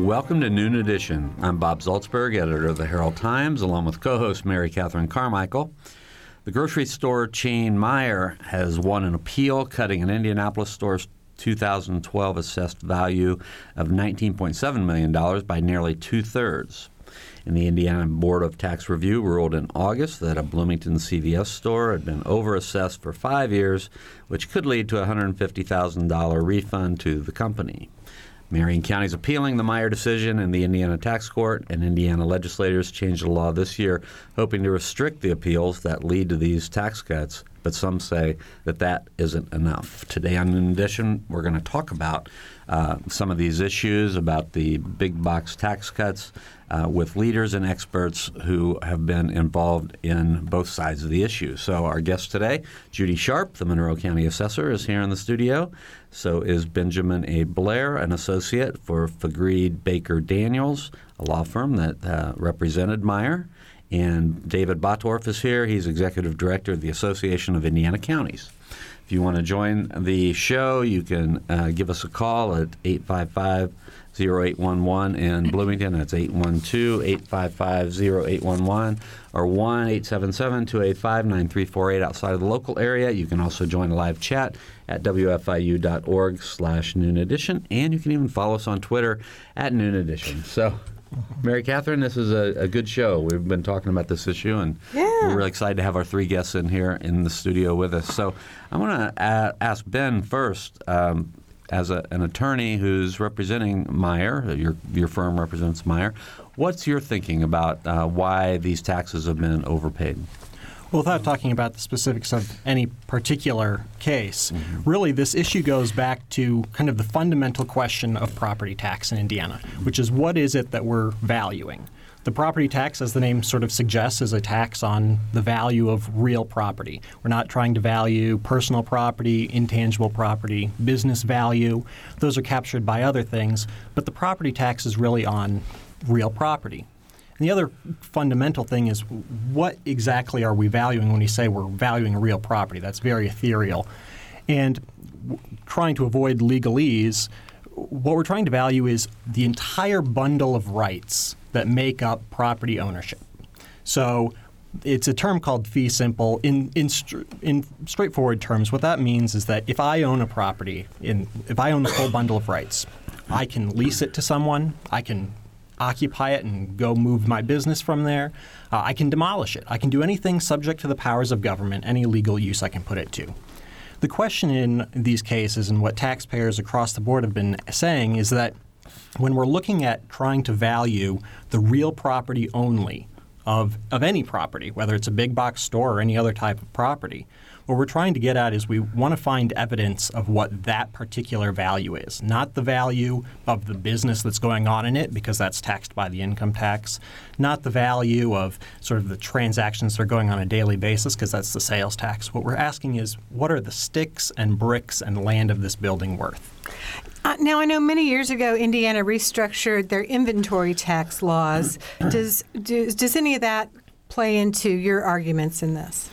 Welcome to Noon Edition. I'm Bob Zaltsberg, editor of the Herald Times, along with co host Mary Catherine Carmichael. The grocery store chain Meijer has won an appeal, cutting an Indianapolis store's 2012 assessed value of $19.7 million by nearly two thirds. And the Indiana Board of Tax Review ruled in August that a Bloomington CVS store had been overassessed for five years, which could lead to a $150,000 refund to the company. Marion County is appealing the Meijer decision in the Indiana Tax Court, and Indiana legislators changed the law this year, hoping to restrict the appeals that lead to these tax cuts. But some say that that isn't enough. Today on Noon Edition, we're going to talk about uh, some of these issues, about the big box tax cuts, uh, with leaders and experts who have been involved in both sides of the issue. So, our guest today, Judy Sharp, the Monroe County Assessor, is here in the studio. So is Benjamin A. Blair, an associate for Faegre Baker Daniels, a law firm that uh, represented Meijer. And David Bottorff is here. He's executive director of the Association of Indiana Counties. If you want to join the show, you can uh, give us a call at 855 0811 in Bloomington. That's 812 855 0811 or 1 877 285 9348 outside of the local area. You can also join a live chat at wfiu.org slash noon edition. And you can even follow us on Twitter at noon edition. So, Mary Catherine, this is a, a, good show. We've been talking about this issue, and yeah. we're really excited to have our three guests in here in the studio with us. So, I want to ask Ben first. Um, as a, an attorney who's representing Meijer, your, your firm represents Meijer, what's your thinking about uh, why these taxes have been overpaid? Well, without talking about the specifics of any particular case, mm-hmm. really this issue goes back to kind of the fundamental question of property tax in Indiana, which is what is it that we're valuing? The property tax, as the name sort of suggests, is a tax on the value of real property. We're not trying to value personal property, intangible property, business value. Those are captured by other things, but the property tax is really on real property. And the other fundamental thing is what exactly are we valuing when we say we're valuing real property? That's very ethereal. And w- trying to avoid legalese, what we're trying to value is the entire bundle of rights that make up property ownership. So it's a term called fee simple. In, in, in straightforward terms, what that means is that if I own a property, in, if I own the full bundle of rights, I can lease it to someone, I can occupy it and go move my business from there. Uh, I can demolish it. I can do anything subject to the powers of government, any legal use I can put it to. The question in these cases and what taxpayers across the board have been saying is that when we're looking at trying to value the real property only of, of any property, whether it's a big box store or any other type of property, what we're trying to get at is we want to find evidence of what that particular value is, not the value of the business that's going on in it, because that's taxed by the income tax, not the value of sort of the transactions that are going on a daily basis, because that's the sales tax. What we're asking is what are the sticks and bricks and land of this building worth? Uh, now, I know many years ago Indiana restructured their inventory tax laws. does, does, does any of that play into your arguments in this?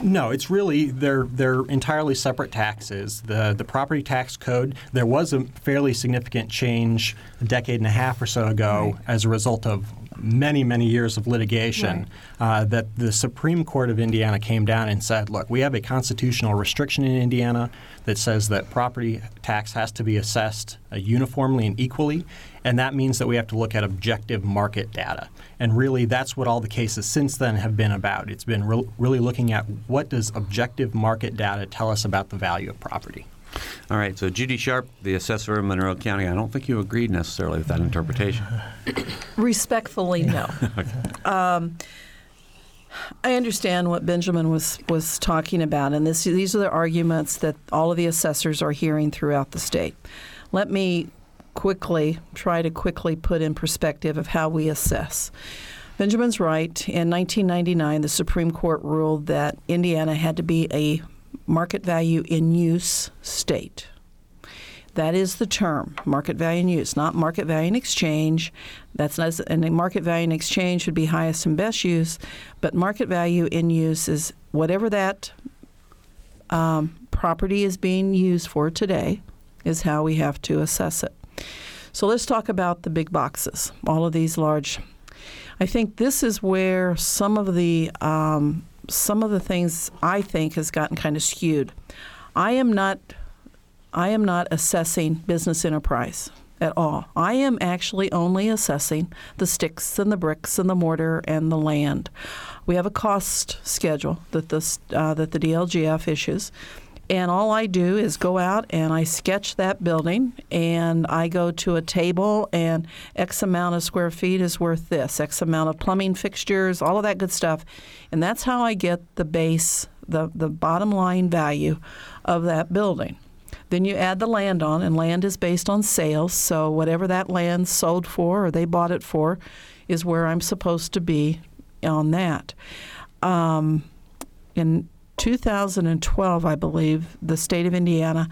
No, it's really they're they're entirely separate taxes. The the property tax code there was a fairly significant change a decade and a half or so ago right. as a result of many, many years of litigation right. uh, that the Supreme Court of Indiana came down and said, look, we have a constitutional restriction in Indiana that says that property tax has to be assessed uh, uniformly and equally, and that means that we have to look at objective market data. And really, that's what all the cases since then have been about. It's been re- really looking at what does objective market data tell us about the value of property. All right, so Judy Sharp, the assessor of Monroe County, I don't think you agreed necessarily with that interpretation. Respectfully, no. um, I understand what Benjamin was, was talking about, and this, these are the arguments that all of the assessors are hearing throughout the state. Let me quickly try to quickly put in perspective of how we assess. Benjamin's right. In 1999, the Supreme Court ruled that Indiana had to be a market value in use state. That is the term, market value in use, not market value in exchange. That's not, and market value in exchange would be highest and best use, but market value in use is whatever that um, property is being used for today, is how we have to assess it. So let's talk about the big boxes, all of these large. I think this is where some of the um, some of the things I think has gotten kind of skewed. I am not I am not assessing business enterprise at all. I am actually only assessing the sticks and the bricks and the mortar and the land. We have a cost schedule that the uh, that the DLGF issues. And all I do is go out and I sketch that building and I go to a table and X amount of square feet is worth this, X amount of plumbing fixtures, all of that good stuff. And that's how I get the base, the, the bottom line value of that building. Then you add the land on, and land is based on sales. So whatever that land sold for or they bought it for is where I'm supposed to be on that. Um, in 2012, I believe, the state of Indiana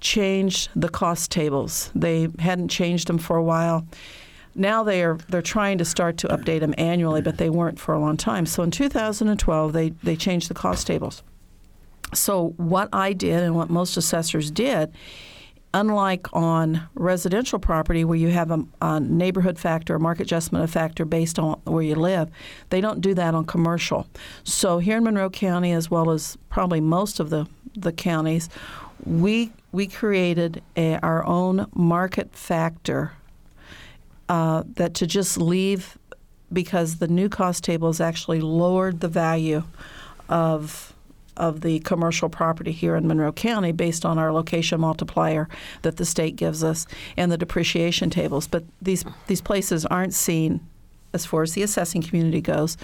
changed the cost tables. They hadn't changed them for a while. Now they are they're trying to start to update them annually, but they weren't for a long time. So in 2012, they they changed the cost tables. So what I did and what most assessors did unlike on residential property where you have a, a, neighborhood factor, a market adjustment factor based on where you live, they don't do that on commercial. So here in Monroe County, as well as probably most of the, the counties, we we created a, our own market factor uh, that to just leave because the new cost table has actually lowered the value of of the commercial property here in Monroe County based on our location multiplier that the state gives us and the depreciation tables. But these these places aren't seen as far as the assessing community goes,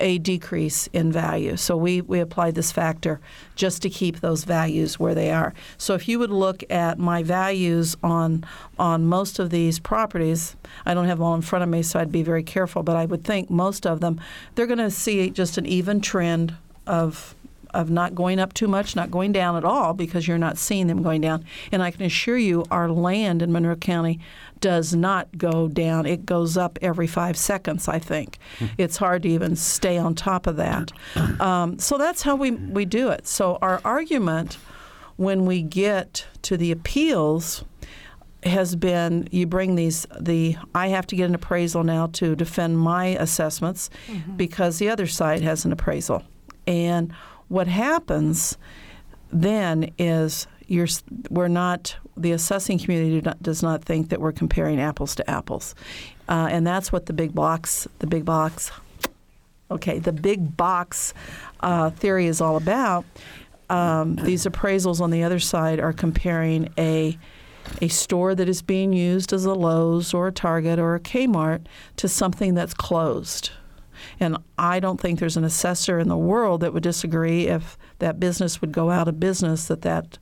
a decrease in value. So we, we applied this factor just to keep those values where they are. So if you would look at my values on on most of these properties, I don't have them all in front of me, so I'd be very careful, but I would think most of them, they're going to see just an even trend of of not going up too much, not going down at all, because you're not seeing them going down. And I can assure you, our land in Monroe County does not go down. It goes up every five seconds, I think. Hmm. it's hard to even stay on top of that. Um, so that's how we, we do it. So our argument when we get to the appeals has been you bring these the I have to get an appraisal now to defend my assessments mm-hmm. because the other side has an appraisal. And what happens then is you're, we're not the assessing community does not think that we're comparing apples to apples, uh, and that's what the big box the big box okay the big box uh, theory is all about. Um, these appraisals on the other side are comparing a a store that is being used as a Lowe's or a Target or a Kmart to something that's closed. And I don't think there's an assessor in the world that would disagree if that business would go out of business, that that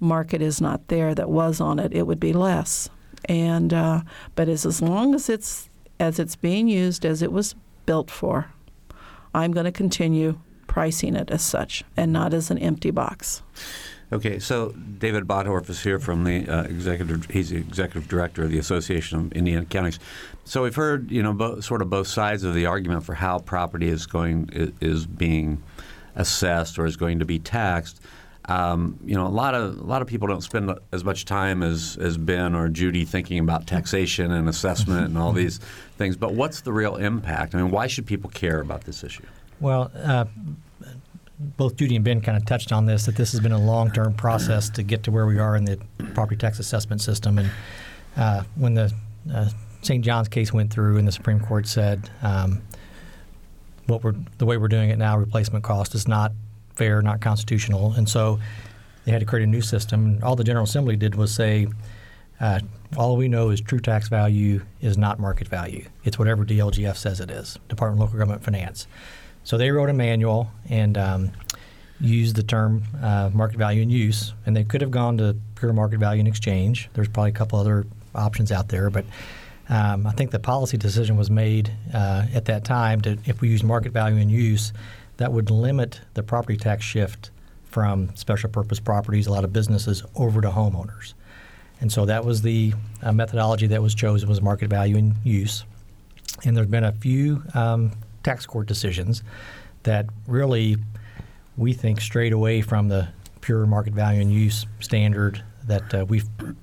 market is not there that was on it, it would be less. And uh, but as as long as it's as it's being used as it was built for, I'm going to continue pricing it as such and not as an empty box. Okay, so David Bottorff is here from the uh, executive. He's the executive director of the Association of Indiana Counties. So we've heard, you know, bo- sort of both sides of the argument for how property is going is being assessed or is going to be taxed. Um, you know, a lot of a lot of people don't spend as much time as as Ben or Judy thinking about taxation and assessment and all these things. But what's the real impact? I mean, why should people care about this issue? Well, uh, both Judy and Ben kind of touched on this that this has been a long term process to get to where we are in the property tax assessment system. And uh, when the uh, St. John's case went through and the Supreme Court said um, what we're the way we're doing it now, replacement cost is not fair, not constitutional, and so they had to create a new system. All the General Assembly did was say. Uh, all we know is true tax value is not market value. It's whatever DLGF says it is, Department of Local Government Finance. So they wrote a manual and um, used the term uh, market value in use, and they could have gone to pure market value in exchange. There's probably a couple other options out there, but um, I think the policy decision was made uh, at that time that if we use market value in use, that would limit the property tax shift from special purpose properties, a lot of businesses, over to homeowners. And so that was the uh, methodology that was chosen was market value in use. And there's been a few um, tax court decisions that really we think strayed away from the pure market value and use standard that uh, we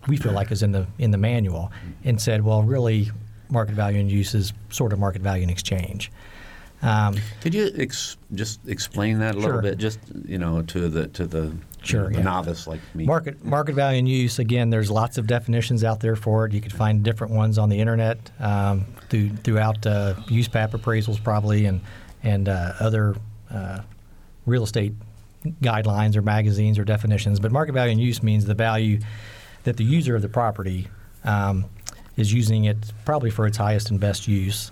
we feel like is in the in the manual, and said, well, really, market value and use is sort of market value and exchange. Um, Could you ex- just explain that a little Sure. bit, just you know, to the to the, Sure, yeah. novice like me? Market market value and use. Again, there's lots of definitions out there for it. You could find different ones on the internet um, through, throughout uh, use map appraisals probably and and uh, other uh, real estate guidelines or magazines or definitions. But market value and use means the value that the user of the property um, is using it probably for its highest and best use.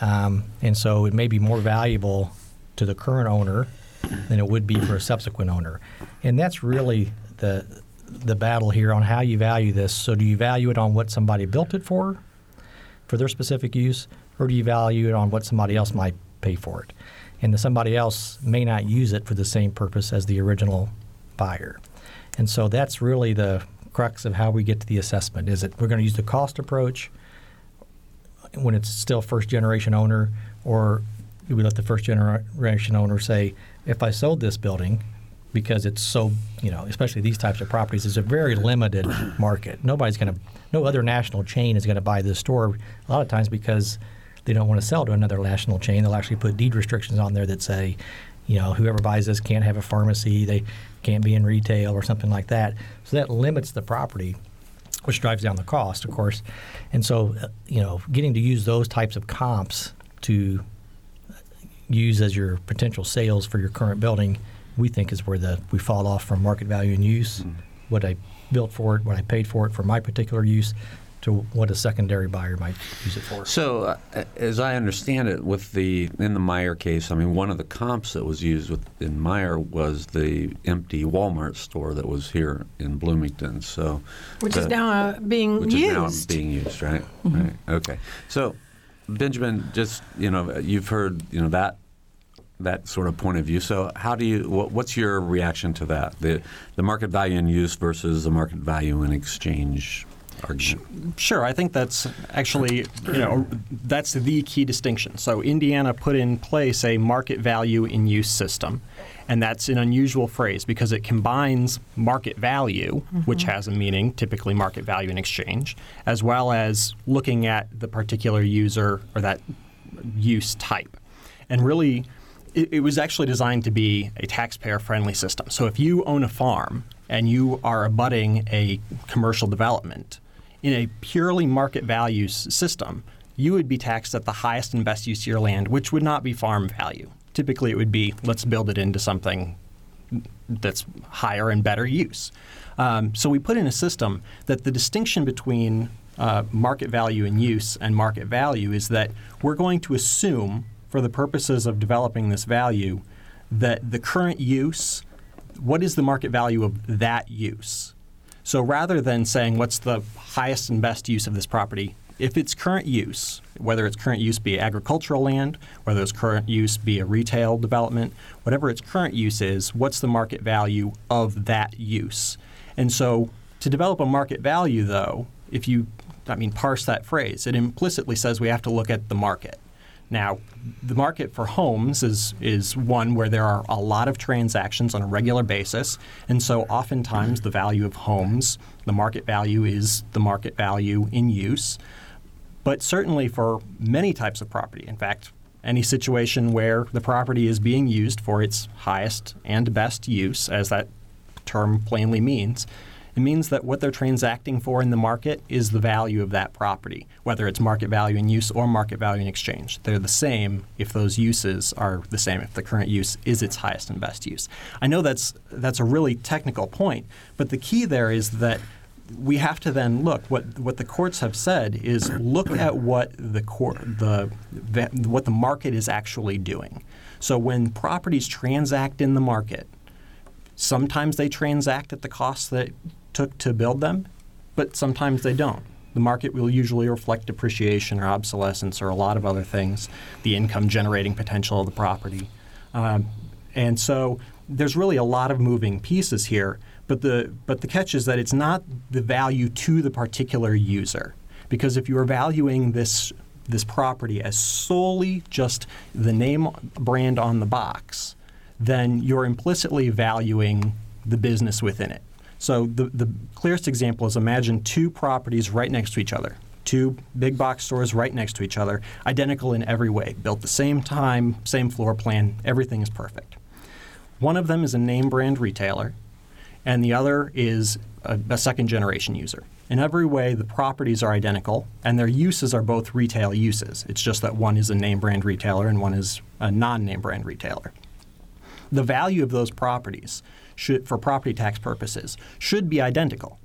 Um, and so it may be more valuable to the current owner than it would be for a subsequent owner. And that's really the the battle here on how you value this. So do you value it on what somebody built it for, for their specific use, or do you value it on what somebody else might pay for it? And the somebody else may not use it for the same purpose as the original buyer. And so that's really the crux of how we get to the assessment. Is it we're going to use the cost approach when it's still first generation owner, or do we let the first generation owner say, if I sold this building, because it's so, you know, especially these types of properties, it's a very limited market. Nobody's going to, no other national chain is going to buy this store a lot of times because they don't want to sell to another national chain. They'll actually put deed restrictions on there that say, you know, whoever buys this can't have a pharmacy, they can't be in retail or something like that. So that limits the property which drives down the cost, of course. And so, uh, you know, getting to use those types of comps to use as your potential sales for your current building, we think is where the we fall off from market value and use, what I built for it, what I paid for it for my particular use, to what a secondary buyer might use it for. So, uh, as I understand it, with the in the Meijer case, I mean, one of the comps that was used with in Meijer was the empty Walmart store that was here in Bloomington. So, Which is now uh, being which used. is now being used, right? Right. Okay. So, Benjamin, just you know, you've heard you know that that sort of point of view. So, how do you? What, what's your reaction to that? The the market value in use versus the market value in exchange argument. Sure, I think that's actually, you know, that's the key distinction. So Indiana put in place a market value in use system, and that's an unusual phrase because it combines market value, which mm-hmm. has a meaning, typically market value in exchange, as well as looking at the particular user or that use type. And really, it, it was actually designed to be a taxpayer-friendly system. So if you own a farm and you are abutting a commercial development, in a purely market value system, you would be taxed at the highest and best use of your land, which would not be farm value. Typically, it would be let's build it into something that's higher and better use. Um, so we put in a system that the distinction between uh, market value and use and market value is that we're going to assume, for the purposes of developing this value, that the current use, what is the market value of that use? So rather than saying what's the highest and best use of this property, if its current use, whether its current use be agricultural land, whether its current use be a retail development, whatever its current use is, what's the market value of that use? And so to develop a market value, though, if you, I mean, parse that phrase, it implicitly says we have to look at the market. Now, the market for homes is, is one where there are a lot of transactions on a regular basis. And so oftentimes the value of homes, the market value is the market value in use. But certainly for many types of property, in fact, any situation where the property is being used for its highest and best use, as that term plainly means, it means that what they're transacting for in the market is the value of that property, whether it's market value in use or market value in exchange. They're the same if those uses are the same, if the current use is its highest and best use. I know that's, that's a really technical point, but the key there is that we have to then look what what the courts have said is look at what the court the, the what the market is actually doing. So when properties transact in the market, sometimes they transact at the cost that took to build them, but sometimes they don't. The market will usually reflect depreciation or obsolescence or a lot of other things, the income generating potential of the property. Um, and so there's really a lot of moving pieces here, but the, but the catch is that it's not the value to the particular user. Because if you are valuing this, this property as solely just the name brand on the box, then you're implicitly valuing the business within it. So the, the clearest example is imagine two properties right next to each other. Two big box stores right next to each other, identical in every way, built the same time, same floor plan, everything is perfect. One of them is a name brand retailer, and the other is a, a second generation user. In every way, the properties are identical, and their uses are both retail uses. It's just that one is a name brand retailer and one is a non name brand retailer. The value of those properties, should, for property tax purposes, should be identical,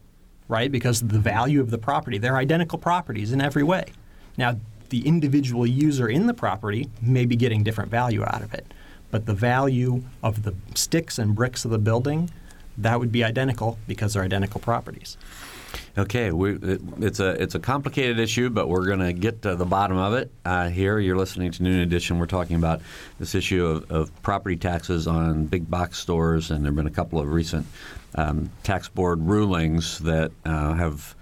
right? Because the value of the property, they're identical properties in every way. Now, the individual user in the property may be getting different value out of it, but the value of the sticks and bricks of the building, that would be identical because they're identical properties. Okay, we, it, it's a it's a complicated issue, but we're going to get to the bottom of it uh, here. You're listening to Noon Edition. We're talking about this issue of, of property taxes on big box stores, and there have been a couple of recent um, tax board rulings that uh, have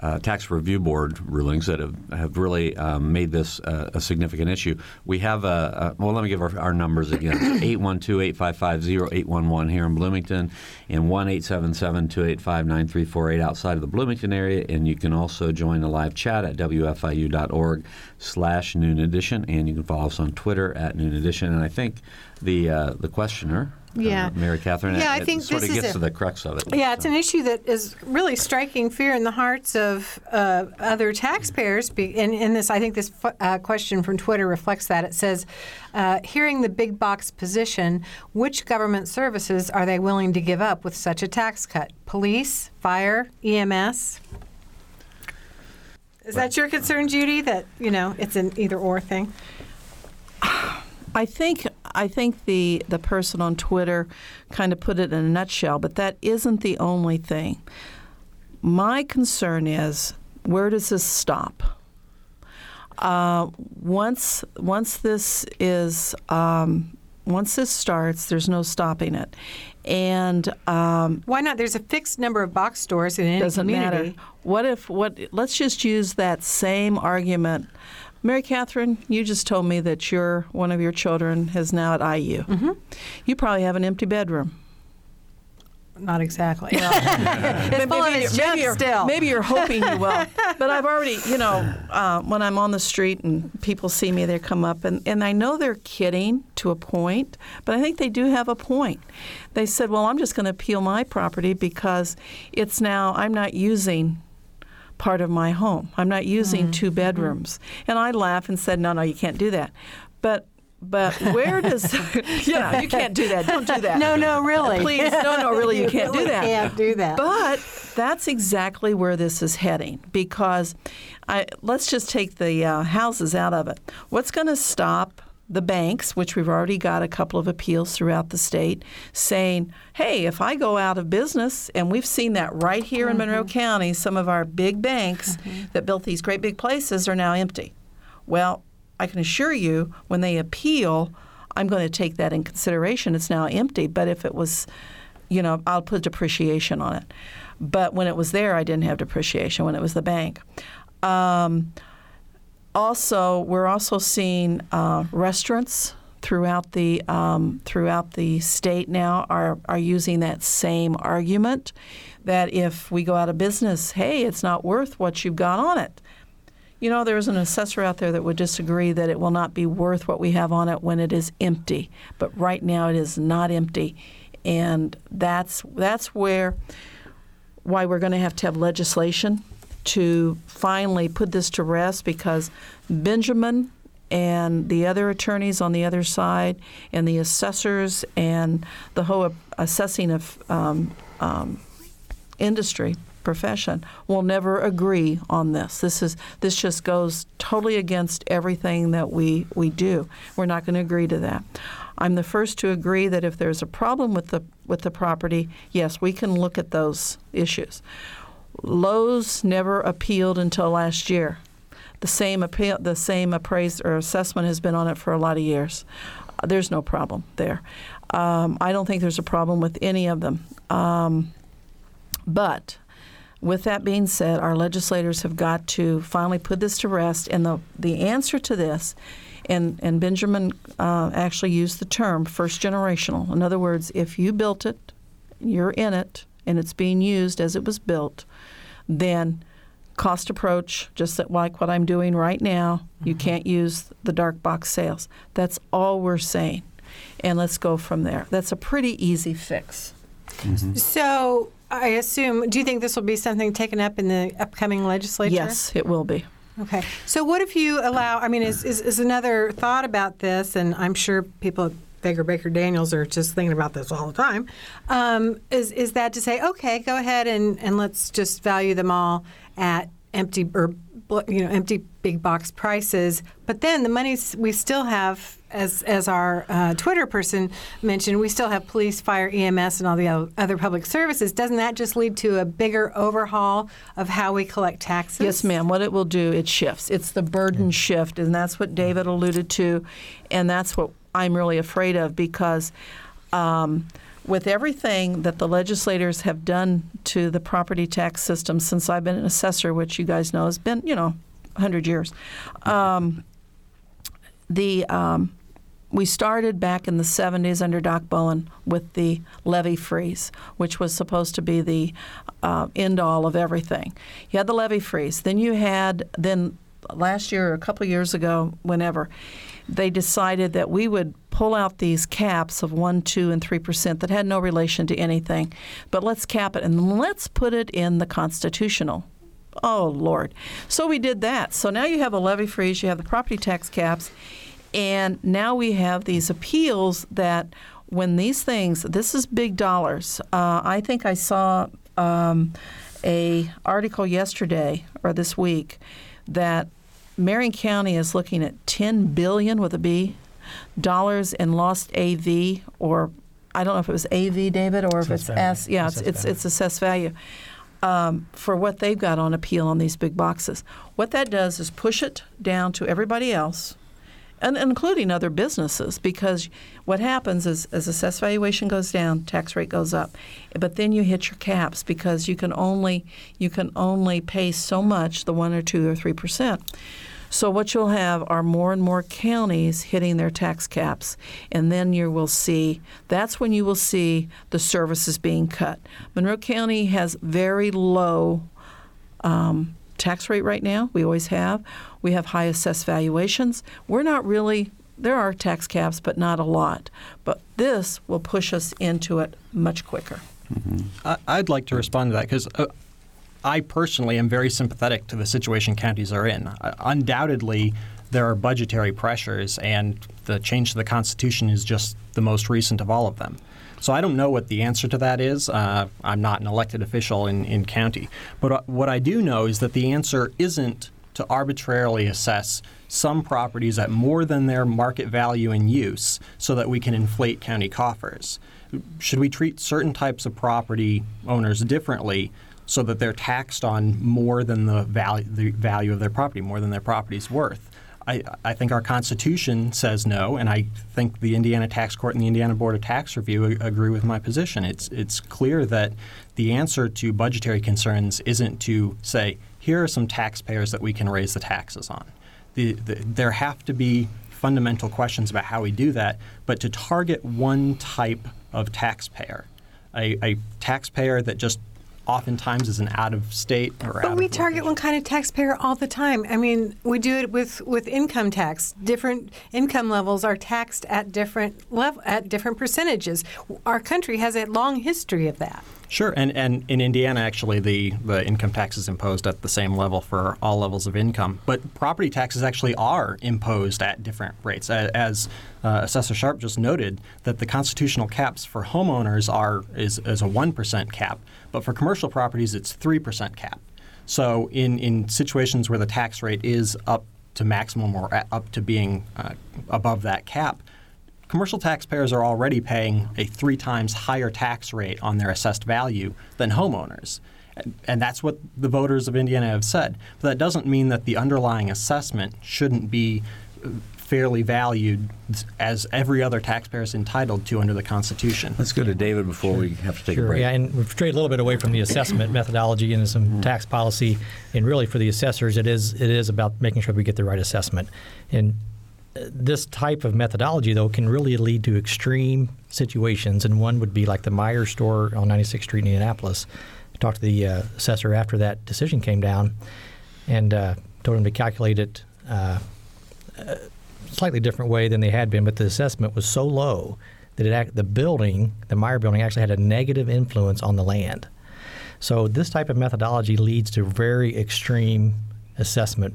uh, tax review board rulings that have, have really um, made this uh, a significant issue. We have a, a well, let me give our, our numbers again 812 855 0811 here in Bloomington and 1 877 285 9348 outside of the Bloomington area. And you can also join the live chat at wfiu.org slash noon edition. And you can follow us on Twitter at noon edition. And I think the, uh, the questioner, Yeah. uh, Mary Catherine, Yeah, I it, think it sort this of is gets a- to the crux of it. Yeah, it's an issue that is really striking fear in the hearts of uh, other taxpayers. Be- And, and this, I think, this uh, question from Twitter reflects that. It says, uh, "Hearing the big box position, which government services are they willing to give up with such a tax cut? Police, fire, EMS." Is that your concern, Judy? That you know it's an either or thing. I think I think the the person on Twitter kind of put it in a nutshell, but that isn't the only thing. My concern is where does this stop? Uh, once once this is um, once this starts, there's no stopping it, and um, Why not? There's a fixed number of box stores in any doesn't community. matter. What if what? Let's just use that same argument. Mary Catherine, you just told me that your one of your children is now at IU. Mm-hmm. You probably have an empty bedroom. Not exactly. Maybe, full of you're- maybe you're, still. maybe you're hoping you will. But I've already, you know, uh, when I'm on the street and people see me, they come up, and, and I know they're kidding to a point, but I think they do have a point. They said, well, I'm just going to appeal my property because it's now, I'm not using part of my home. I'm not using two bedrooms. And I laugh and said, no, no, you can't do that. But but where does yeah you can't do that don't do that No, no, really. please no no really you can't do really that Can't do that. but that's exactly where this is heading because I, let's just take the uh, houses out of it. What's going to stop the banks, which we've already got a couple of appeals throughout the state, saying, hey, if I go out of business, and we've seen that right here in Monroe County, some of our big banks that built these great big places are now empty. Well, I can assure you, when they appeal, I'm going to take that in consideration. It's now empty, but if it was, you know, I'll put depreciation on it. But when it was there, I didn't have depreciation when it was the bank. Um, also, we're also seeing uh, restaurants throughout the um, throughout the state now are are using that same argument that if we go out of business, hey, it's not worth what you've got on it. You know, there's an assessor out there that would disagree that it will not be worth what we have on it when it is empty. But right now, it is not empty, and that's that's where why we're going to have to have legislation to finally put this to rest because Benjamin and the other attorneys on the other side and the assessors and the whole assessing of um, um, industry profession will never agree on this. This is this just goes totally against everything that we we do. We're not going to agree to that. I'm the first to agree that if there's a problem with the with the property, yes, we can look at those issues. Lowe's never appealed until last year. The same appeal, the same appraised or assessment has been on it for a lot of years. Uh, There's no problem there. Um, I don't think there's a problem with any of them. Um, but with that being said, our legislators have got to finally put this to rest. And the, the answer to this, and, and Benjamin uh, actually used the term first generational. In other words, if you built it, you're in it, and it's being used as it was built, then cost approach, just like what I'm doing right now, you mm-hmm. can't use the dark box sales. That's all we're saying. And let's go from there. That's a pretty easy fix. Mm-hmm. So I assume, do you think this will be something taken up in the upcoming legislature? Yes, it will be. Okay. So what if you allow, I mean, is, is, is another thought about this, and I'm sure people at Baker Baker Daniels are just thinking about this all the time, um, is, is that to say, okay, go ahead and, and let's just value them all at empty or you know empty big box prices, but then the money we still have, as as our uh, Twitter person mentioned, we still have police, fire, EMS, and all the other public services. Doesn't that just lead to a bigger overhaul of how we collect taxes? Yes, ma'am. What it will do, it shifts. It's the burden shift, and that's what David alluded to, and that's what I'm really afraid of because um, with everything that the legislators have done to the property tax system since I've been an assessor, which you guys know has been, you know, 100 years. Um, the um, we started back in the 70s under Doc Bowen with the levy freeze, which was supposed to be the uh, end all of everything. You had the levy freeze. Then you had, then last year or a couple years ago, whenever, they decided that we would pull out these caps of 1, 2, and 3% that had no relation to anything. But let's cap it and let's put it in the constitutional. Oh, Lord. So we did that. So now you have a levy freeze, you have the property tax caps, and now we have these appeals that when these things, this is big dollars. Uh, I think I saw um, a article yesterday or this week that Marion County is looking at 10 billion with a B dollars in lost AV or I don't know if it was AV, David, or if Assessed it's value. S. Yeah, it's Assessed it's, it's assessed value um, for what they've got on appeal on these big boxes. What that does is push it down to everybody else, and including other businesses, because what happens is as assessed valuation goes down, tax rate goes up, but then you hit your caps because you can only you can only pay so much, the one or two or three percent. So what you'll have are more and more counties hitting their tax caps, and then you will see that's when you will see the services being cut. Monroe County has very low um, tax rate right now. We always have. We have high assessed valuations. We're not really. There are tax caps, but not a lot. But this will push us into it much quicker. I- I'd like to respond to that because uh, I personally am very sympathetic to the situation counties are in. Uh, undoubtedly, there are budgetary pressures, and the change to the Constitution is just the most recent of all of them. So I don't know what the answer to that is. Uh, I'm not an elected official in, in county. But uh, what I do know is that the answer isn't to arbitrarily assess some properties at more than their market value in use so that we can inflate county coffers. Should we treat certain types of property owners differently so that they're taxed on more than the value, the value of their property, more than their property's worth? I, I think our Constitution says no, and I think the Indiana Tax Court and the Indiana Board of Tax Review a- agree with my position. It's, it's clear that the answer to budgetary concerns isn't to say, here are some taxpayers that we can raise the taxes on. The, the, there have to be fundamental questions about how we do that, but to target one type of taxpayer, a, a taxpayer that just oftentimes is an out of state or But we target one kind of taxpayer all the time. I mean, we do it with, with income tax. Different income levels are taxed at different level at different percentages. Our country has a long history of that. Sure, and, and in Indiana, actually, the, the income tax is imposed at the same level for all levels of income. But property taxes actually are imposed at different rates. As uh, Assessor Sharp just noted, that the constitutional caps for homeowners are is, is a 1% cap, but for commercial properties, it's 3% cap. So in, in situations where the tax rate is up to maximum or up to being uh, above that cap, commercial taxpayers are already paying a three times higher tax rate on their assessed value than homeowners. And- And that's what the voters of Indiana have said. But that doesn't mean that the underlying assessment shouldn't be uh, fairly valued as every other taxpayer is entitled to under the Constitution. Let's go to David before we have to take a Sure. break. Yeah, and we've strayed a little bit away from the assessment methodology into some tax policy, and really for the assessors, it is it is about making sure we get the right assessment. And this type of methodology, though, can really lead to extreme situations, and one would be like the Meijer store on 96th Street in Indianapolis. I talked to the uh, assessor after that decision came down, and uh, told him to calculate it uh, a slightly different way than they had been, but the assessment was so low that act, the building, the Meijer building, actually had a negative influence on the land. So this type of methodology leads to very extreme assessment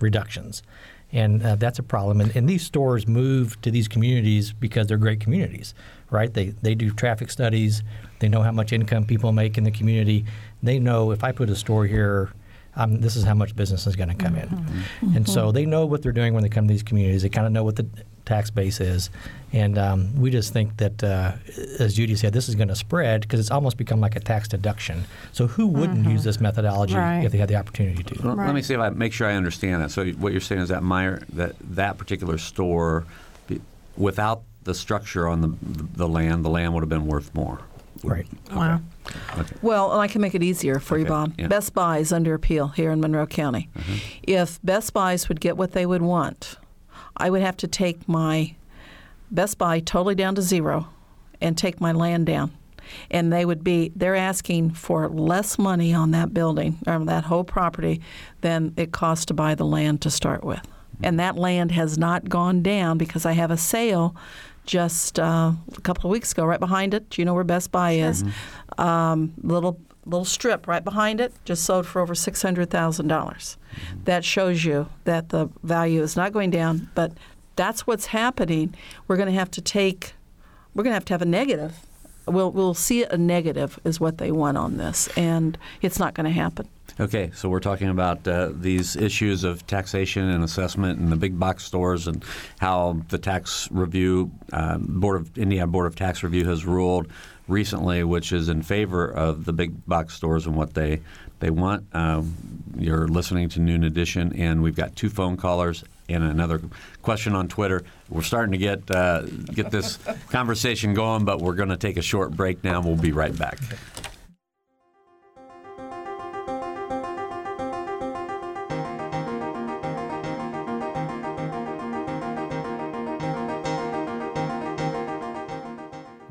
reductions. And uh, that's a problem. And, and, these stores move to these communities because they're great communities, right? They, they do traffic studies. They know how much income people make in the community. They know if I put a store here, um, this is how much business is going to come mm-hmm. in. Mm-hmm. And so they know what they're doing when they come to these communities. They kind of know what the tax base is. And um, we just think that, uh, as Judy said, this is going to spread because it's almost become like a tax deduction. So who wouldn't mm-hmm. use this methodology right. if they had the opportunity to? Well, right. Let me see if I make sure I understand that. So what you're saying is that Meijer, that that particular store, without the structure on the the land, the land would have been worth more. Right. Okay. Wow. Okay. Well, I can make it easier for okay. you, Bob. Yeah. Best Buy is under appeal here in Monroe County. Mm-hmm. If Best Buys would get what they would want, I would have to take my Best Buy totally down to zero and take my land down. And they would be, they're asking for less money on that building or that whole property than it cost to buy the land to start with. And that land has not gone down because I have a sale just uh, a couple of weeks ago right behind it. Do you know where Best Buy is? Um, little little strip right behind it just sold for over six hundred thousand dollars. That shows you that the value is not going down, but that's what's happening. We're going to have to take, we're going to have to have a negative. We'll, we'll see a negative is what they want on this, and it's not going to happen. Okay, so we're talking about uh, these issues of taxation and assessment in the big box stores and how the tax review uh, board of Indiana Board of Tax Review has ruled recently, which is in favor of the big box stores and what they they want. Um, you're listening to Noon Edition, and we've got two phone callers and another question on Twitter. We're starting to get uh, get this conversation going, but we're going to take a short break now. We'll be right back.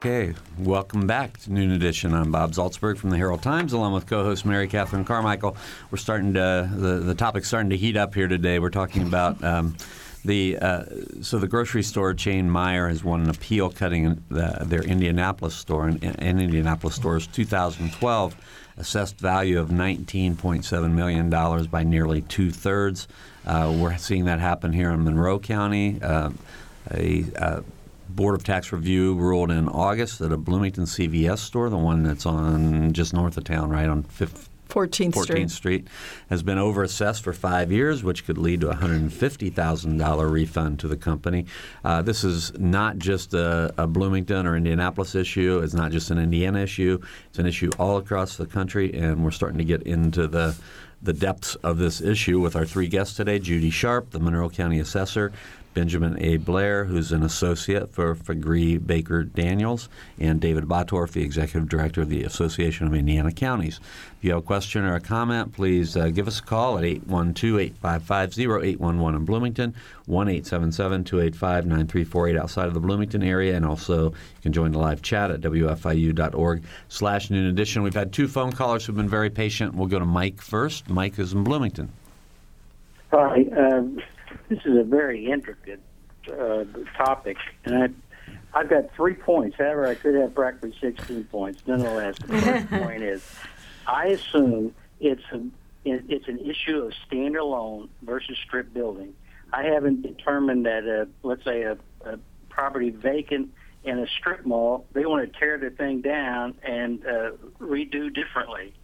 Okay, welcome back to Noon Edition. I'm Bob Zaltsberg from the Herald Times, along with co-host Mary Catherine Carmichael. We're starting to the the topic's starting to heat up here today. We're talking about. Um, the uh, so the grocery store chain Meijer has won an appeal cutting the, their Indianapolis store and, and Indianapolis store's 2012 assessed value of 19.7 million dollars by nearly two thirds. Uh, we're seeing that happen here in Monroe County. Uh, a uh, Board of Tax Review ruled in August that a Bloomington CVS store, the one that's on just north of town, right on 14th, 14th Street. Street. has been overassessed for five years, which could lead to a $150,000 refund to the company. Uh, this is not just a, a, Bloomington or Indianapolis issue. It's not just an Indiana issue. It's an issue all across the country, and we're starting to get into the the depths of this issue with our three guests today Judy Sharp, the Monroe County Assessor, Benjamin A. Blair, who's an associate for Faegre Baker Daniels, and David Bottorff, the executive director of the Association of Indiana Counties. If you have a question or a comment, please uh, give us a call at 812 855 0811 in Bloomington, 1 877 285 9348 outside of the Bloomington area, and also you can join the live chat at wfiu.org slash noon edition. We've had two phone callers who've been very patient. We'll go to Mike first. Mike is in Bloomington. Hi. Um, this is a very intricate uh, topic, and I, I've got three points. However, I could have practically 16 points. Nonetheless, the first point is, I assume it's a it, it's an issue of standalone versus strip building. I haven't determined that, uh, let's say, a, a property vacant in a strip mall, they want to tear the thing down and uh, redo differently.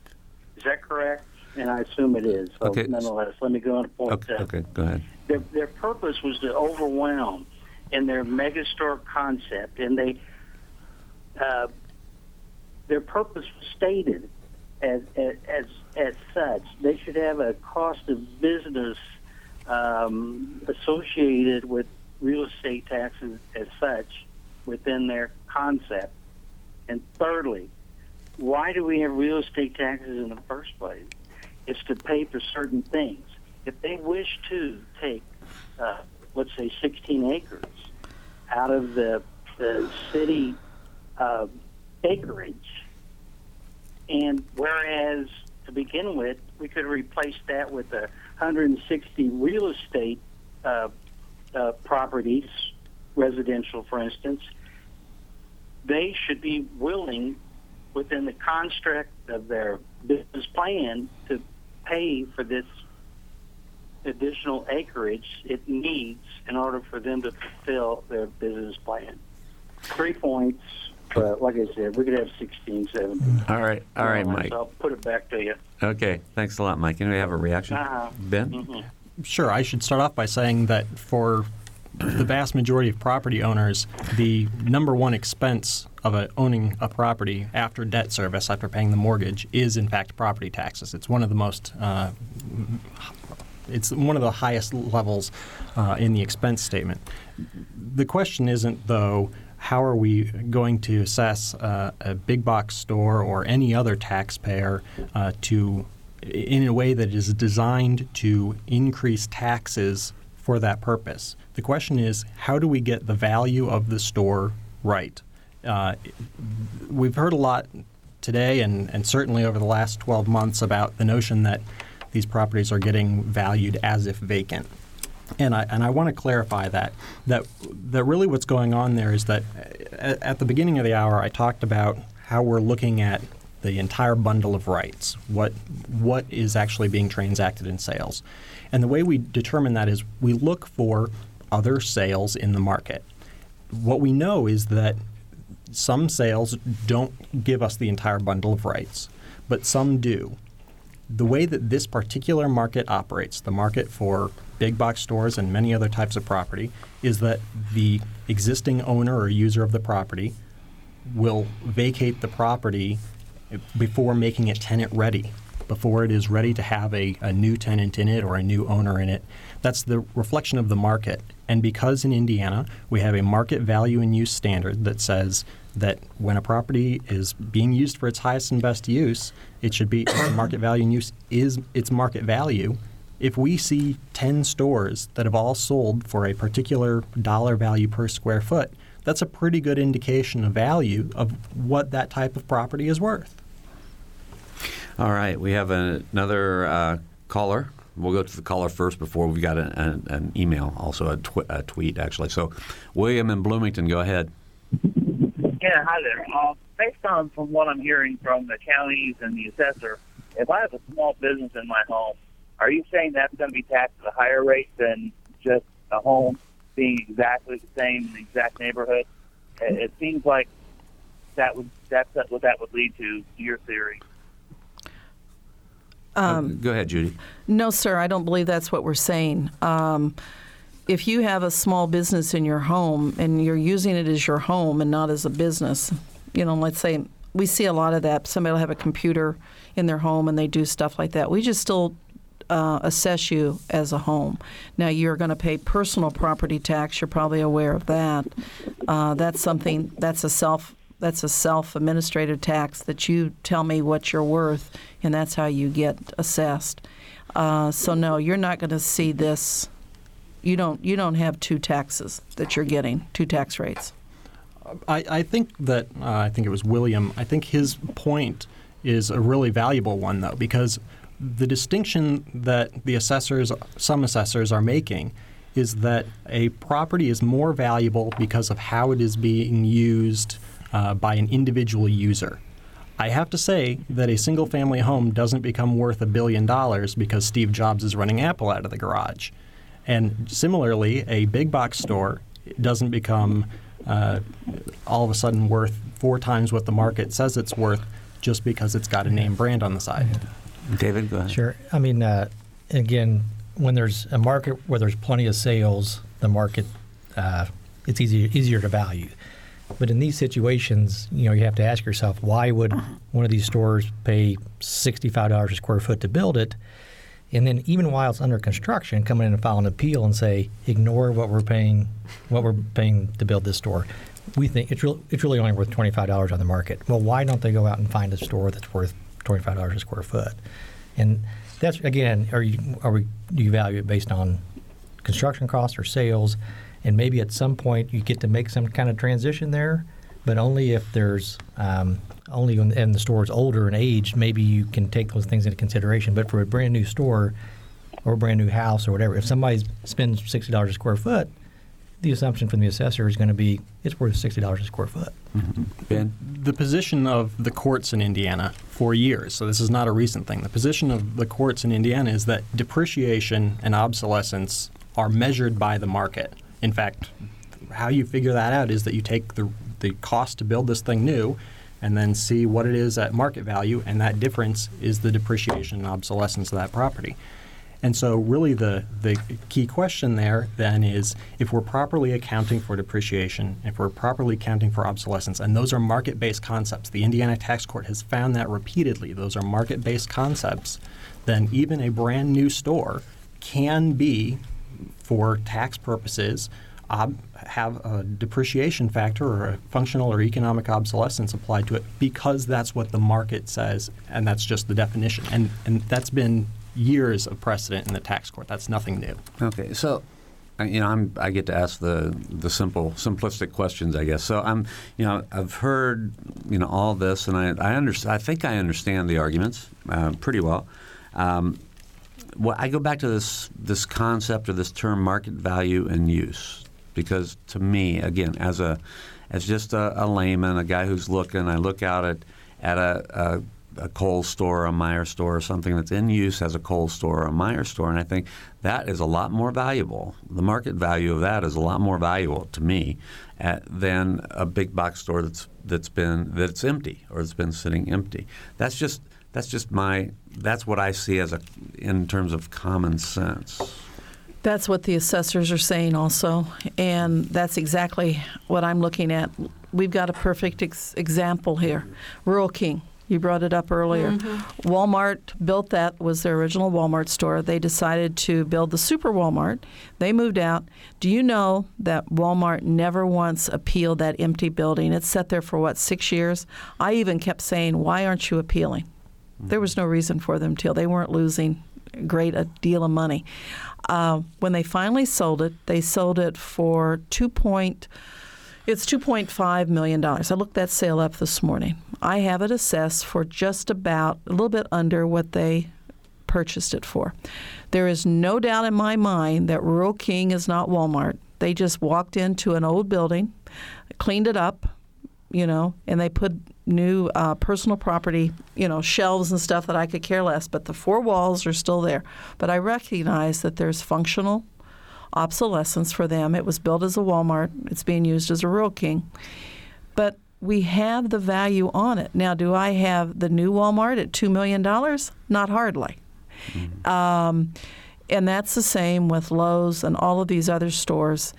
Is that correct? And I assume it is. So Okay. nonetheless, let me go on to point Okay, seven. okay, go ahead. Their, their purpose was to overwhelm in their megastore concept, and they uh, their purpose was stated as, as as such. They should have a cost of business um, associated with real estate taxes as such within their concept. And thirdly, why do we have real estate taxes in the first place? It's to pay for certain things. If they wish to take, uh, let's say, 16 acres out of the, the city uh, acreage, and whereas to begin with, we could replace that with a 160 real estate uh, uh, properties, residential, for instance, they should be willing, within the construct of their business plan, to pay for this additional acreage it needs in order for them to fulfill their business plan. Three points, but like I said, we could have 16, 17. All right, all right, Mike. So I'll put it back to you. Okay, thanks a lot, Mike. Anybody have a reaction? Uh-huh. Ben? Sure. I should start off by saying that for the vast majority of property owners, the number one expense of a, owning a property after debt service, after paying the mortgage, is in fact property taxes. It's one of the most uh, it's one of the highest levels uh, in the expense statement. The question isn't, though, how are we going to assess uh, a big box store or any other taxpayer uh, to, in a way that is designed to increase taxes for that purpose? The question is, how do we get the value of the store right? Uh, we've heard a lot today and, and certainly over the last 12 months about the notion that these properties are getting valued as if vacant. And I, and I want to clarify that, that that really what's going on there is that at, at the beginning of the hour I talked about how we're looking at the entire bundle of rights, what what is actually being transacted in sales. And the way we determine that is we look for other sales in the market. What we know is that some sales don't give us the entire bundle of rights, but some do the way that this particular market operates, the market for big box stores and many other types of property, is that the existing owner or user of the property will vacate the property before making it tenant ready, before it is ready to have a, a new tenant in it or a new owner in it. That's the reflection of the market. And because in Indiana we have a market value and use standard that says that when a property is being used for its highest and best use, it should be the market value and use is its market value. If we see 10 stores that have all sold for a particular dollar value per square foot, that's a pretty good indication of value of what that type of property is worth. All right, we have a, another uh, caller. We'll go to the caller first before we've got a, an, an email, also a, tw- a tweet, actually. So, William in Bloomington, go ahead. Yeah, hi there. Uh, based on from what I'm hearing from the counties and the assessor, if I have a small business in my home, are you saying that's going to be taxed at a higher rate than just a home being exactly the same in the exact neighborhood? It, it seems like that would that's what that would lead to. Your theory. Um, go ahead, Judy. No, sir, I don't believe that's what we're saying. Um, if you have a small business in your home and you're using it as your home and not as a business, you know, let's say we see a lot of that. Somebody will have a computer in their home and they do stuff like that. We just still uh, assess you as a home. Now, you're going to pay personal property tax. You're probably aware of that. Uh, that's something that's a self that's a self-administrative tax that you tell me what you're worth, and that's how you get assessed. Uh, so no, you're not going to see this. You don't. You don't have two taxes that you're getting, two tax rates. I, I think that uh, I think it was William. I think his point is a really valuable one, though, because the distinction that the assessors, some assessors, are making is that a property is more valuable because of how it is being used uh, by an individual user. I have to say that a single family home doesn't become worth a billion dollars because Steve Jobs is running Apple out of the garage. And similarly, a big box store doesn't become uh, all of a sudden worth four times what the market says it's worth just because it's got a name brand on the side. David, go ahead. Sure. I mean, uh, again, when there's a market where there's plenty of sales, the market uh, it's easier easier to value. But in these situations, you know, you have to ask yourself, why would one of these stores pay sixty-five dollars a square foot to build it, and then even while it's under construction, come in and file an appeal and say, ignore what we're paying, what we're paying to build this store. We think it's really, it's really only worth twenty-five dollars on the market. Well, why don't they go out and find a store that's worth twenty-five dollars a square foot? And that's again, are you are we do you value it based on construction costs or sales? And maybe at some point you get to make some kind of transition there, but only if there's um, only when and the store is older and aged. Maybe you can take those things into consideration. But for a brand new store or a brand new house or whatever, if somebody spends sixty dollars a square foot, the assumption from the assessor is going to be it's worth sixty dollars a square foot. Mm-hmm. Ben? the position of the courts in Indiana for years, so this is not a recent thing. The position of the courts in Indiana is that depreciation and obsolescence are measured by the market. In fact, how you figure that out is that you take the, the cost to build this thing new and then see what it is at market value, and that difference is the depreciation and obsolescence of that property. And so, really, the, the key question there then is if we're properly accounting for depreciation, if we're properly accounting for obsolescence, and those are market based concepts, the Indiana Tax Court has found that repeatedly, those are market based concepts, then even a brand new store can be, for tax purposes, ob- have a depreciation factor or a functional or economic obsolescence applied to it because that's what the market says, and that's just the definition. And, and that's been years of precedent in the tax court. That's nothing new. Okay, so you know, I'm I get to ask the the simple, simplistic questions, I guess. So I'm, you know, I've heard, you know, all this, and I I understand. I think I understand the arguments uh, pretty well. Um, well, I go back to this this concept or this term, market value and use, because to me, again, as a as just a, a layman, a guy who's looking, I look out at at a, a a Kohl's store, a Meijer store, or something that's in use as a Kohl's store or a Meijer store, and I think that is a lot more valuable. The market value of that is a lot more valuable to me at, than a big box store that's that's been that's empty or that's been sitting empty. That's just that's just my that's what I see as a in terms of common sense. That's what the assessors are saying also, and that's exactly what I'm looking at. We've got a perfect ex- example here. Rural King. You brought it up earlier. Mm-hmm. Walmart built that was their original Walmart store. They decided to build the Super Walmart. They moved out. Do you know that Walmart never once appealed that empty building? It's sat there for what six years. I even kept saying, "Why aren't you appealing?" There was mm-hmm. no reason for them to. They weren't losing great a deal of money. Uh, when they finally sold it, they sold it for two point. It's two point five million dollars. I looked that sale up this morning. I have it assessed for just about a little bit under what they purchased it for. There is no doubt in my mind that Rural King is not Walmart. They just walked into an old building, cleaned it up, you know, and they put new uh, personal property, you know, shelves and stuff that I could care less. But the four walls are still there. But I recognize that there's functional obsolescence for them. It was built as a Walmart. It's being used as a Rural King. But we have the value on it. Now, do I have the new Walmart at $2 million? Not hardly. Um, and that's the same with Lowe's and all of these other stores.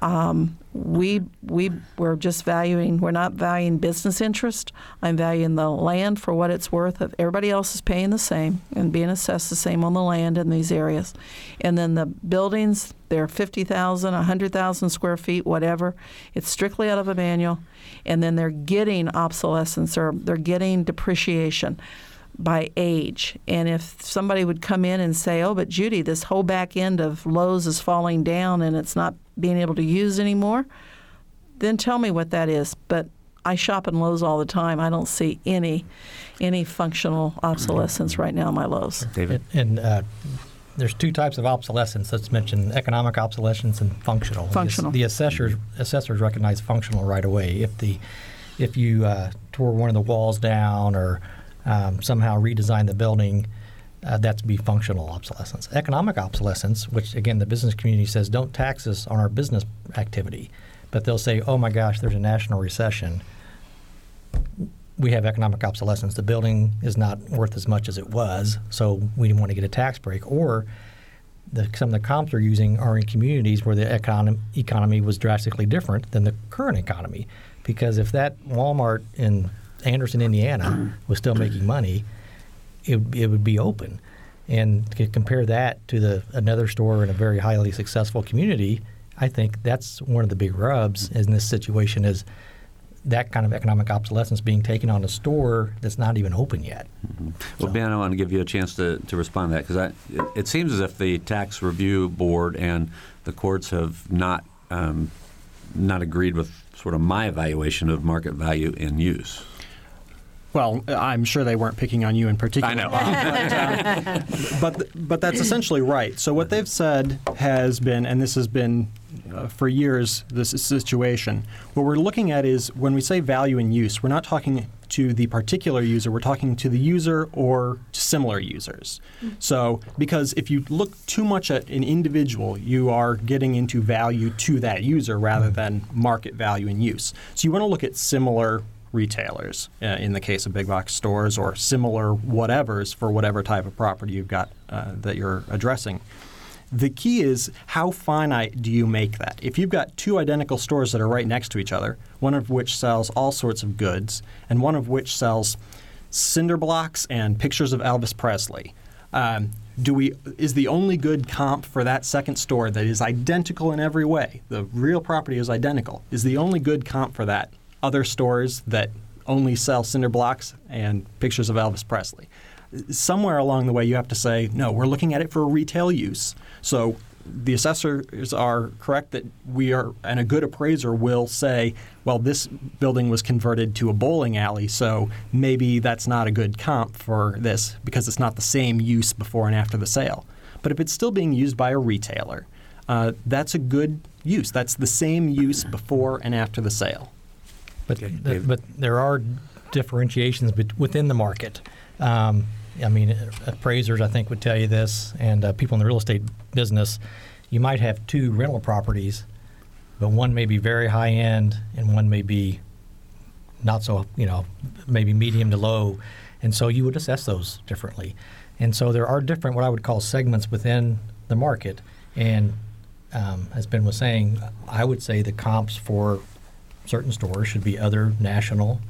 Um, we we we're just valuing. We're not valuing business interest. I'm valuing the land for what it's worth. Everybody else is paying the same and being assessed the same on the land in these areas, and then the buildings. They're 50,000, 100,000 square feet, whatever. It's strictly out of a manual, and then they're getting obsolescence or they're getting depreciation by age. And if somebody would come in and say, "Oh, but Judy, this whole back end of Lowe's is falling down and it's not being able to use anymore," then tell me what that is. But I shop in Lowe's all the time. I don't see any any functional obsolescence right now in my Lowe's. David? And uh, there's two types of obsolescence. Let's mention economic obsolescence and functional. The Functional. The, assessors assessors recognize functional right away. If the if you uh, tore one of the walls down or um, somehow redesign the building, uh, that's be functional obsolescence. Economic obsolescence, which again the business community says don't tax us on our business activity, but they'll say, oh my gosh, there's a national recession. We have economic obsolescence. The building is not worth as much as it was, so we want to get a tax break. Or the, some of the comps they're using are in communities where the economy, economy was drastically different than the current economy. Because if that Walmart in Anderson, Indiana, was still making money, it, it would be open. And to compare that to the another store in a very highly successful community, I think that's one of the big rubs in this situation is that kind of economic obsolescence being taken on a store that's not even open yet. Well, Ben, I want to give you a chance to, to respond to that because it, it seems as if the tax review board and the courts have not um, not agreed with sort of my evaluation of market value in use. Well, I'm sure they weren't picking on you in particular. I know. but but that's essentially right. So what they've said has been, and this has been uh, for years, this situation. What we're looking at is when we say value in use, we're not talking to the particular user. We're talking to the user or to similar users. So because if you look too much at an individual, you are getting into value to that user rather than market value in use. So you want to look at similar retailers uh, in the case of big box stores or similar whatevers for whatever type of property you've got uh, that you're addressing. The key is how finite do you make that? If you've got two identical stores that are right next to each other, one of which sells all sorts of goods and one of which sells cinder blocks and pictures of Elvis Presley, um, do we is the only good comp for that second store that is identical in every way? The real property is identical. Is the only good comp for that other stores that only sell cinder blocks and pictures of Elvis Presley? Somewhere along the way, you have to say, no, we're looking at it for a retail use. So the assessors are correct that we are, and a good appraiser will say, well, this building was converted to a bowling alley, so maybe that's not a good comp for this because it's not the same use before and after the sale. But if it's still being used by a retailer, uh, that's a good use. That's the same use before and after the sale. But Okay, th- but there are differentiations within the market. Um, I mean, appraisers I think would tell you this, and uh, people in the real estate business. You might have two rental properties, but one may be very high end, and one may be not so, you know, maybe medium to low, and so you would assess those differently. And so there are different, what I would call segments within the market. And um, as Ben was saying, I would say the comps for certain stores should be other national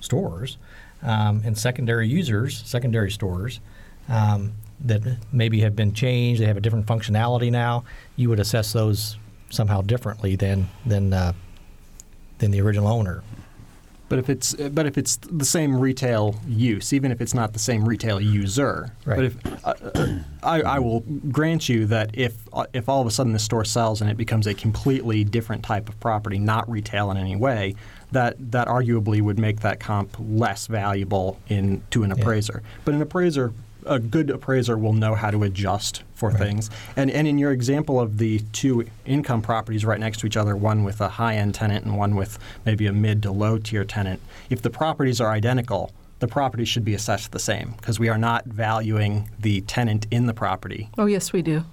stores um, and secondary users, secondary stores um, that maybe have been changed. They have a different functionality now. You would assess those somehow differently than than uh, than the original owner. But if it's but if it's the same retail use, even if it's not the same retail user, Right. but if uh, uh, I, I will grant you that if uh, if all of a sudden the store sells and it becomes a completely different type of property, not retail in any way, that that arguably would make that comp less valuable in to an Yeah. appraiser. But an appraiser. A good appraiser will know how to adjust for Right. things. And, and in your example of the two income properties right next to each other, one with a high end tenant and one with maybe a mid to low tier tenant, if the properties are identical, the property should be assessed the same because we are not valuing the tenant in the property. Oh, yes, we do.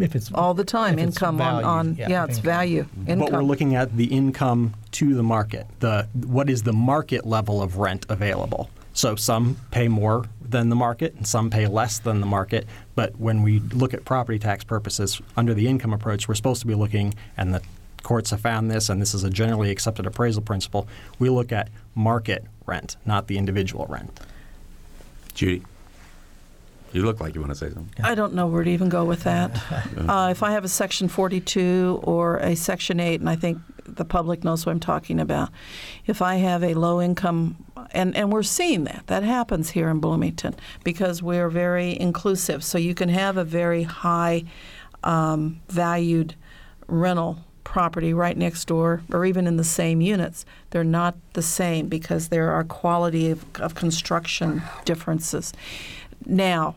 If it's All the time. Income value, on, on yeah, it's income. value. Income. But we're looking at the income to the market. The what is the market level of rent available? So some pay more than the market and some pay less than the market. But when we look at property tax purposes under the income approach, we're supposed to be looking, and the courts have found this, and this is a generally accepted appraisal principle. We look at market rent, not the individual rent. Judy, you look like you want to say something. I don't know where to even go with that. Uh, if I have a Section 42 or a Section 8, and I think the public knows what I'm talking about, if I have a low income, and, and we're seeing that, that happens here in Bloomington because we're very inclusive. So you can have a very high um, valued rental property right next door or even in the same units. They're not the same because there are quality of, of construction differences. Now,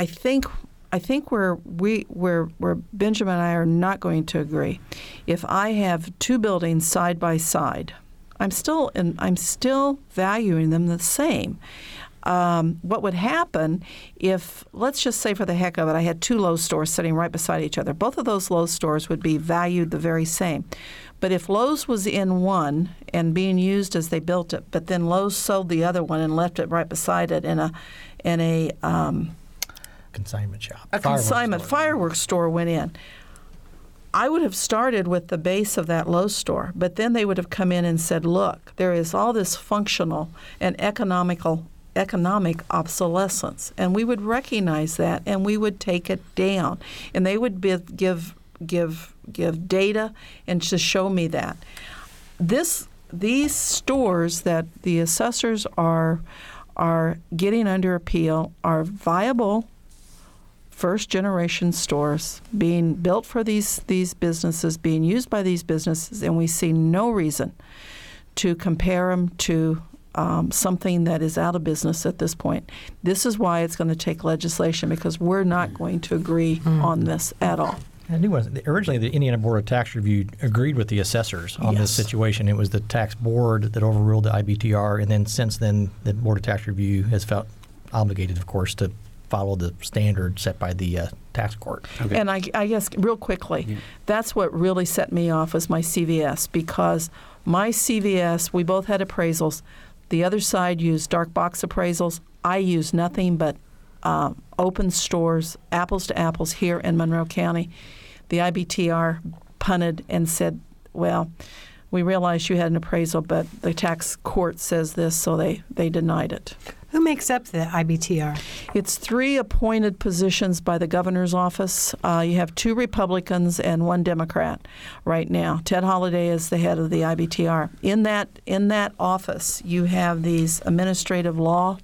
I think I think where we where where Benjamin and I are not going to agree. If I have two buildings side by side, I'm still I'm still valuing them the same. Um, what would happen if, let's just say for the heck of it, I had two Lowe's stores sitting right beside each other? Both of those Lowe's stores would be valued the very same. But if Lowe's was in one and being used as they built it, but then Lowe's sold the other one and left it right beside it in a in a um, Consignment shop. a Fireworks consignment store. fireworks store went in. I would have started with the base of that Lowe's store, but then they would have come in and said, "Look, there is all this functional and economical economic obsolescence," and we would recognize that, and we would take it down, and they would be, give give give data and to show me that this these stores that the assessors are are getting under appeal are viable first generation stores being built for these these businesses being used by these businesses and we see no reason to compare them to um, something that is out of business at this point. This is why it's going to take legislation because we're not going to agree on this at all. I knew was originally the Indiana Board of Tax Review agreed with the assessors on this situation. It was the tax board that overruled the IBTR, and then since then, the Board of Tax Review has felt obligated, of course, to follow the standard set by the uh, tax court. And I, I guess real quickly, that's what really set me off was my CVS because my CVS, we both had appraisals. The other side used dark box appraisals. I used nothing but um, open stores, apples to apples here in Monroe County. The IBTR punted and said, well, we realize you had an appraisal, but the tax court says this, so they, they denied it. Who makes up the IBTR? It's three appointed positions by the governor's office. Uh, you have two Republicans and one Democrat right now. Ted Holliday is the head of the IBTR. In that in that office, you have these administrative law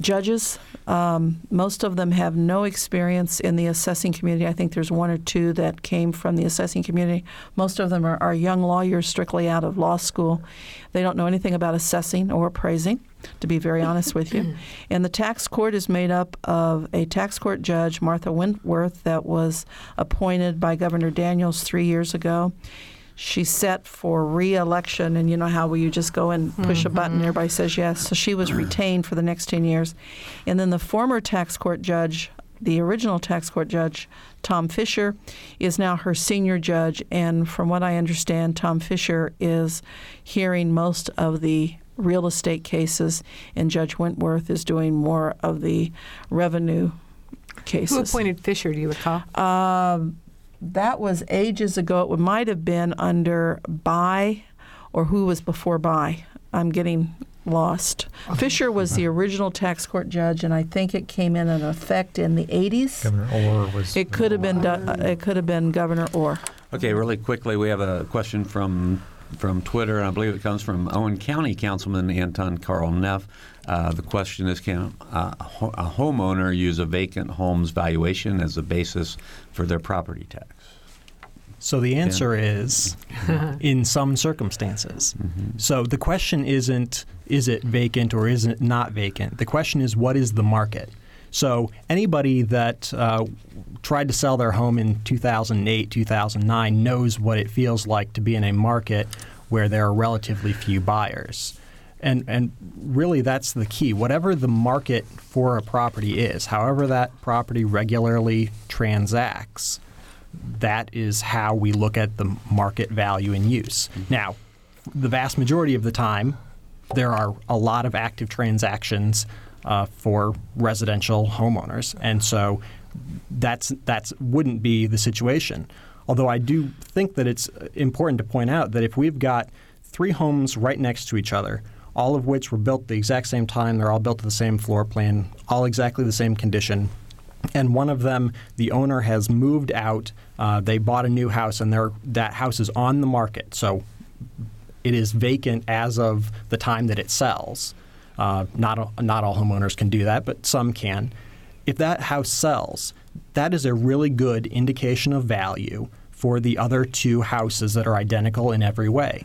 judges. Um, most of them have no experience in the assessing community. I think there's one or two that came from the assessing community. Most of them are, are young lawyers strictly out of law school. They don't know anything about assessing or appraising, to be very honest with you. And the tax court is made up of a tax court judge, Martha Wentworth, that was appointed by Governor Daniels three years ago. She's set for re-election, and you know how you just go and push a button, mm-hmm. everybody says yes. So she was retained for the next ten years, and then the former tax court judge, the original tax court judge, Tom Fisher, is now her senior judge, and from what I understand, Tom Fisher is hearing most of the real estate cases, and Judge Wentworth is doing more of the revenue cases. Who appointed Fisher, do you recall? Um, that was ages ago. It might have been under Bayh, or who was before Bayh. I'm getting lost. Fisher was the original tax court judge, and I think it came in in effect in the 80s. Governor Orr was. It could have been. do- uh, It could have been Governor Orr. Okay, really quickly, we have a question from from Twitter, and I believe it comes from Owen County Councilman Anton Carl Neff. Uh, the question is: Can uh, a a homeowner use a vacant home's valuation as a basis for their property tax? So the answer is in some circumstances. So the question isn't is it vacant or is it not vacant? The question is what is the market? So anybody that uh, tried to sell their home in 2008, 2009 knows what it feels like to be in a market where there are relatively few buyers. And, and really, that's the key. Whatever the market for a property is, however that property regularly transacts, that is how we look at the market value in use. Now, the vast majority of the time, there are a lot of active transactions uh, for residential homeowners, and so that's that's wouldn't be the situation. Although I do think that it's important to point out that if we've got three homes right next to each other, all of which were built the exact same time, they're all built to the same floor plan, all exactly the same condition, and one of them, the owner has moved out. Uh, they bought a new house, and that house is on the market. So it is vacant as of the time that it sells. Uh, not not all homeowners can do that, but some can. If that house sells, that is a really good indication of value for the other two houses that are identical in every way.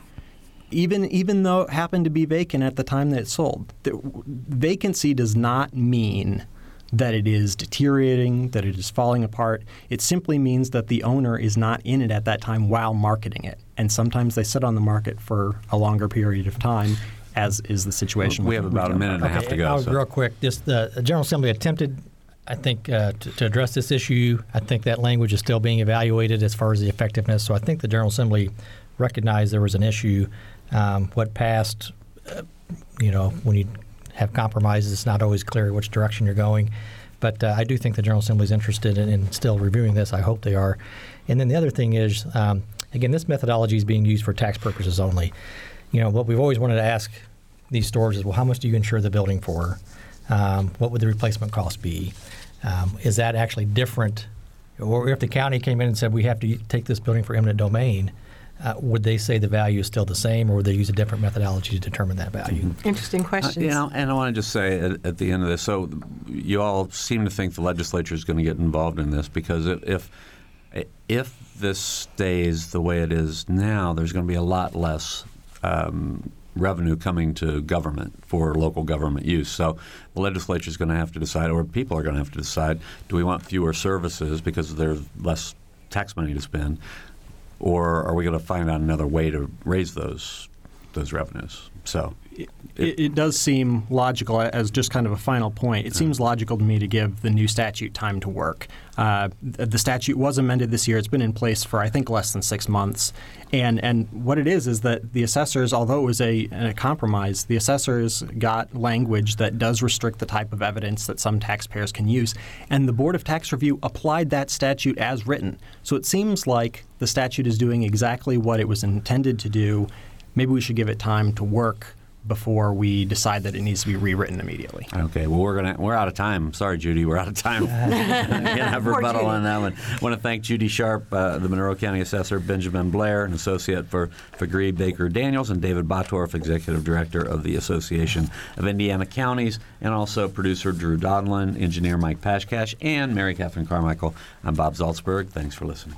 Even even though it happened to be vacant at the time that it sold, vacancy does not mean that it is deteriorating, that it is falling apart. It simply means that the owner is not in it at that time while marketing it. And sometimes they sit on the market for a longer period of time, as is the situation. We have about a minute and a half to go. I'll- so- Real quick, just the the General Assembly attempted, I think, uh, to, to address this issue. I think that language is still being evaluated as far as the effectiveness. So I think the General Assembly recognized there was an issue. Um, what passed, uh, you know, when you have compromises, it's not always clear which direction you're going. But uh, I do think the General Assembly is interested in, in still reviewing this. I hope they are. And then the other thing is, um, again, this methodology is being used for tax purposes only. You know, what we've always wanted to ask these stores is, well, how much do you insure the building for? Um, what would the replacement cost be? Um, is that actually different? Or if the county came in and said we have to take this building for eminent domain, uh, would they say the value is still the same, or would they use a different methodology to determine that value? Interesting Uh, you know, and I want to just say at, at the end of this, so you all seem to think the legislature is going to get involved in this because if, if if this stays the way it is now, there's going to be a lot less um, revenue coming to government for local government use. So the legislature is going to have to decide, or people are going to have to decide, do we want fewer services because there's less tax money to spend, or are we going to find out another way to raise those those revenues? So. It, it does seem logical as just kind of a final point. It seems logical to me to give the new statute time to work. Uh, the statute was amended this year. It's been in place for I think less than six months, and and what it is is that the assessors, although it was a, a compromise, the assessors got language that does restrict the type of evidence that some taxpayers can use, and the Board of Tax Review applied that statute as written. So it seems like the statute is doing exactly what it was intended to do. Maybe we should give it time to work before we decide that it needs to be rewritten immediately. Okay, well we're gonna we're out of time. Sorry, Judy, we're out of time. Can't have rebuttal on that one. I want to thank Judy Sharp, uh, the Monroe County Assessor, Benjamin Blair, an associate for Faegre Baker Daniels, and David Bottorff, executive director of the Association of Indiana Counties, and also producer Drew Donlin, engineer Mike Pashkash, and Mary Catherine Carmichael. I'm Bob Zaltsberg. Thanks for listening.